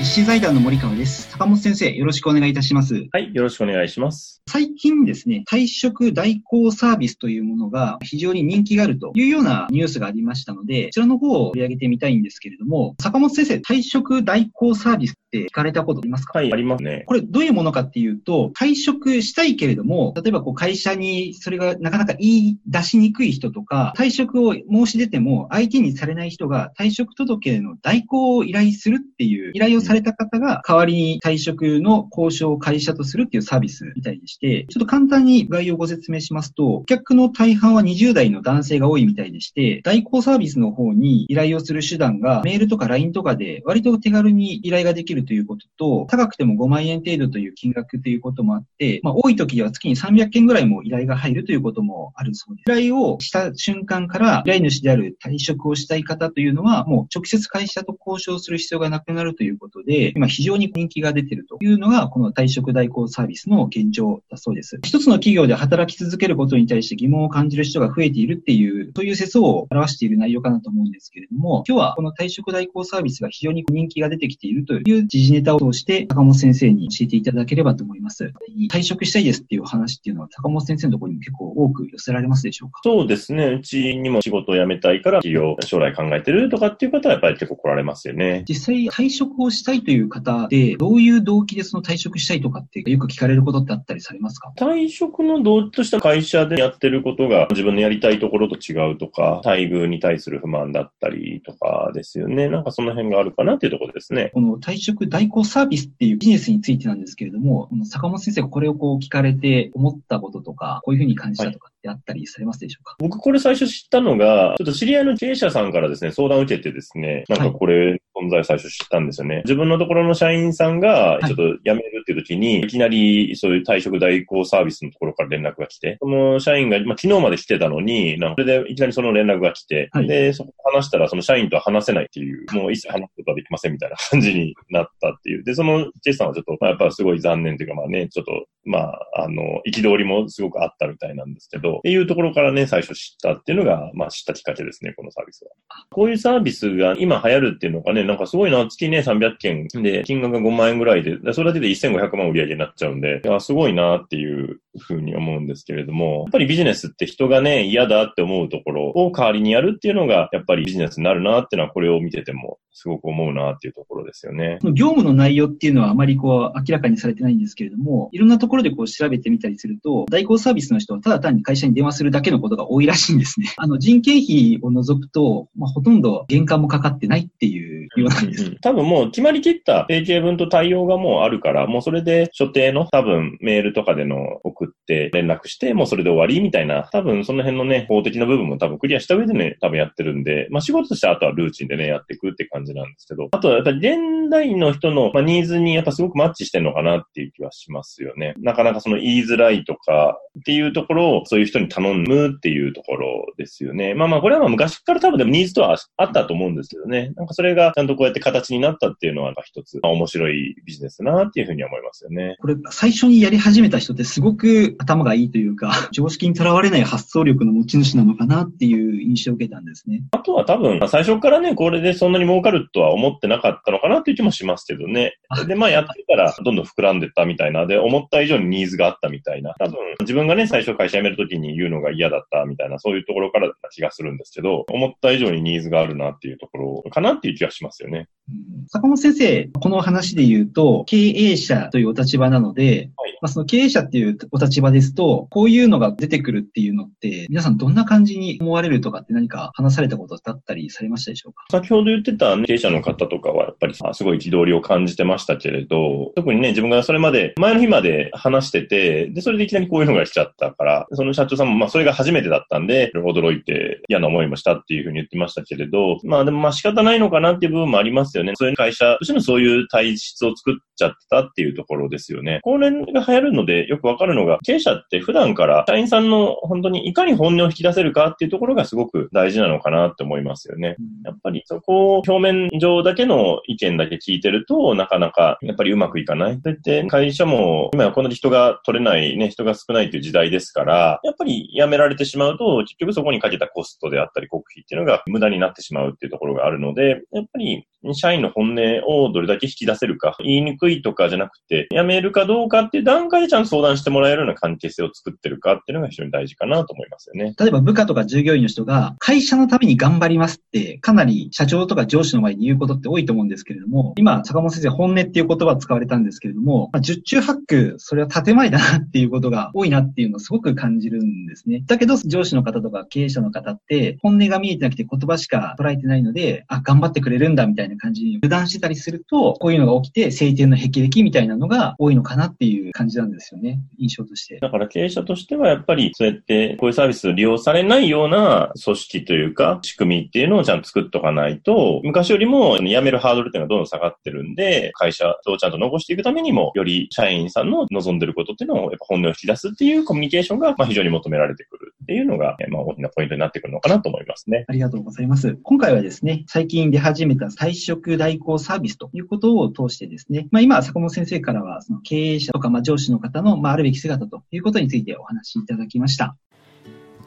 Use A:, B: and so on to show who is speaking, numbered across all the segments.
A: 実施財団の森川です。坂本先生、よろしくお願いいたします。
B: はい、よろしくお願いします。
A: 最近ですね、退職代行サービスというものが非常に人気があるというようなニュースがありましたので、こちらの方を取り上げてみたいんですけれども、坂本先生、退職代行サービスって聞かれたことありますか？
B: はい、ありますね。
A: これどういうものかっていうと、退職したいけれども、例えばこう会社にそれがなかなか言い出しにくい人とか、退職を申し出ても相手にされない人が退職届の代行を依頼するっていう依頼をされた方が代わりに退職の交渉を会社とするっていうサービスみたいでして、ちょっと簡単に概要をご説明しますと、お客の大半は20代の男性が多いみたいでして、代行サービスの方に依頼をする手段がメールとか LINE とかで割と手軽に依頼ができるということと、高くても5万円程度という金額ということもあって、まあ多い時では月に300件ぐらいも依頼が入るということもあるそうです。依頼をした瞬間から依頼主である退職をしたい方というのは、もう直接会社と交渉する必要がなくなるということで、今非常に人気が出ているというのが、この退職代行サービスの現状だそうです。一つの企業で働き続けることに対して疑問を感じる人が増えているっていう、そういう説を表している内容かなと思うんですけれども、今日はこの退職代行サービスが非常に人気が出てきているという時事ネタを通して、坂本先生に教えていただければと思います。退職したいですっていう話っていうのは、坂本先生のところにも結構多く寄せられますでしょうか？
B: そうですね。うちにも仕事を辞めたいから、企業、将来考えてるとかっていう方はやっぱり結構来られますよね。
A: 実際退職をしたいという方で、どういう動機でその退職したいとかってよく聞かれることってあったりされますか？
B: 退職の動機とした会社でやってることが自分のやりたいところと違うとか、待遇に対する不満だったりとかですよね。なんかその辺があるかなっていうところですね。
A: この退職代行サービスっていうビジネスについてなんですけれども、坂本先生がこれをこう聞かれて思ったこととか、こういうふうに感じたとかってあったりされますでしょうか、
B: 僕これ最初知ったのが、ちょっと知り合いの経営者さんからですね、相談を受けてですね、なんかこれ存在最初知ったんですよね。自分のところの社員さんがちょっと辞めるっていう時に、い、きなりそういう退職代行サービスのところから連絡が来て、その社員が、まあ、昨日まで来てたのに、なんかそれでいきなりその連絡が来て、
A: はい
B: で、そこ話したらその社員とは話せないっていう、もう一切話すことはできませんみたいな感じになったっていう。で、そのジェイさんはちょっと、まあ、やっぱすごい残念というか、まあね、ちょっと、まあ、あの、憤りもすごくあったみたいなんですけど、っていうところからね、最初知ったっていうのが、まあ知ったきっかけですね、このサービスは。こういうサービスが今流行るっていうのがね、なんかすごいな、月ね、300件で、金額が5万円ぐらいで、でそれだけで1500万売り上げになっちゃうんで、いや、すごいなっていうふうに思うんですけれども、やっぱりビジネスって人がね、嫌だって思うところを代わりにやるっていうのが、やっぱりビジネスになるなっていうのは、これを見てても、すごく思うなっていうところですよね。
A: 業務の内容っていうのはあまりこう明らかにされてないんですけれども、いろんなところでこう調べてみたりすると、代行サービスの人はただ単に会社に電話するだけのことが多いらしいんですね。あの人件費を除くと、まあ、ほとんど原価もかかってないっていうようなんです。
B: 多分もう決まりきった定型文と対応がもうあるから、もうそれで所定の多分メールとかでの送って連絡して、もうそれで終わりみたいな、多分その辺のね、法的な部分も多分クリアした上でね、多分やってるんで、まあ仕事としてあとはルーチンでね、やっていくって感じなんですけど、あとはやっぱり現代の人の、まあ、ニーズにやっぱすごくマッチしてるのかなっていう気はしますよね。なかなかその言いづらいとかっていうところをそういう人に頼むっていうところですよね。まあまあこれはまあ昔から多分でもニーズとはあったと思うんですけどね。なんかそれがゃんとこうやって形になったっていうのは一つ、まあ面白いビジネスだなっていうふうには思いますよね。
A: これ、最初にやり始めた人ってすごく頭がいいというか、常識にとらわれない発想力の持ち主なのかなっていう印象を受けたんですね。
B: あとは多分、最初からね、これでそんなに儲かるとは思ってなかったのかなっていう気もしますけどね。で、まあやってたらどんどん膨らんでったみたいな、で、思った以上にニーズがあったみたいな。多分、自分がね、最初会社辞めるときに言うのが嫌だったみたいな、そういうところからな気がするんですけど、思った以上にニーズがあるなっていうところかなっていう気がしますよね。
A: うん坂本先生、この話で言うと、経営者というお立場なので、
B: はい
A: まあ、その経営者っていうお立場ですと、こういうのが出てくるっていうのって、皆さんどんな感じに思われるとかって何か話されたことだったりされましたでしょうか？
B: 先ほど言ってた、ね、経営者の方とかはやっぱりあすごい憤りを感じてましたけれど、特にね、自分がそれまで、前の日まで話してて、で、それでいきなりこういうのが来ちゃったから、その社長さんもまあそれが初めてだったんで、驚いて嫌な思いもしたっていうふうに言ってましたけれど、まあでもまあ仕方ないのかなっていう部分もありますよね。そういう会社としてのそういう体質を作っちゃったっていうところですよね。これが流行るのでよくわかるのが、経営者って普段から社員さんの本当にいかに本音を引き出せるかっていうところがすごく大事なのかなって思いますよね。やっぱりそこを表面上だけの意見だけ聞いてると、なかなかやっぱりうまくいかない。そうやって会社も今はこんなに人が取れないね、人が少ないという時代ですから、やっぱり辞められてしまうと、結局そこにかけたコストであったり、国費っていうのが無駄になってしまうっていうところがあるので、やっぱり社員の本音をどれだけ引き出せるか、言いにくいとかじゃなくて、辞めるかどうかっていう段階でちゃんと相談してもらえるような関係性を作ってるかっていうのが非常に大事かなと思いますよね。
A: 例えば部下とか従業員の人が、会社のために頑張りますって、かなり社長とか上司の前に言うことって多いと思うんですけれども、今、坂本先生、本音っていう言葉を使われたんですけれども、まあ、十中八九、それは建前だなっていうことが多いなっていうのをすごく感じるんですね。だけど、上司の方とか経営者の方って、本音が見えてなくて言葉しか捉えてないので、あ、頑張ってくれるんだみたいなな感じに油断してたりすると、こういうのが起きて、晴天の霹靂みたいなのが多いのかなっていう感じなんですよね。印象として。
B: だから経営者としてはやっぱり、そうやってこういうサービスを利用されないような組織というか、仕組みっていうのをちゃんと作っとかないと、昔よりも辞めるハードルっていうのはどんどん下がってるんで、会社をちゃんと残していくためにも、より社員さんの望んでることっていうのをやっぱ本音を引き出すっていうコミュニケーションが、まあ、非常に求められてくるっていうのが、まあ、大きなポイントになってくるのかなと思いますね。
A: ありがとうございます。今回はですね、最近出始めた退職代行サービスということを通してですね、まあ、今、坂本先生からは、その経営者とか、まあ、上司の方の、まあ、あるべき姿ということについてお話しいただきました。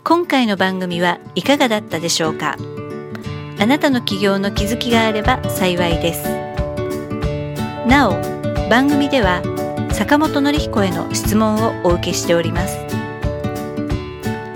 C: 今回の番組はいかがだったでしょうか？あなたの起業の気づきがあれば幸いです。なお、番組では坂本典彦への質問をお受けしております。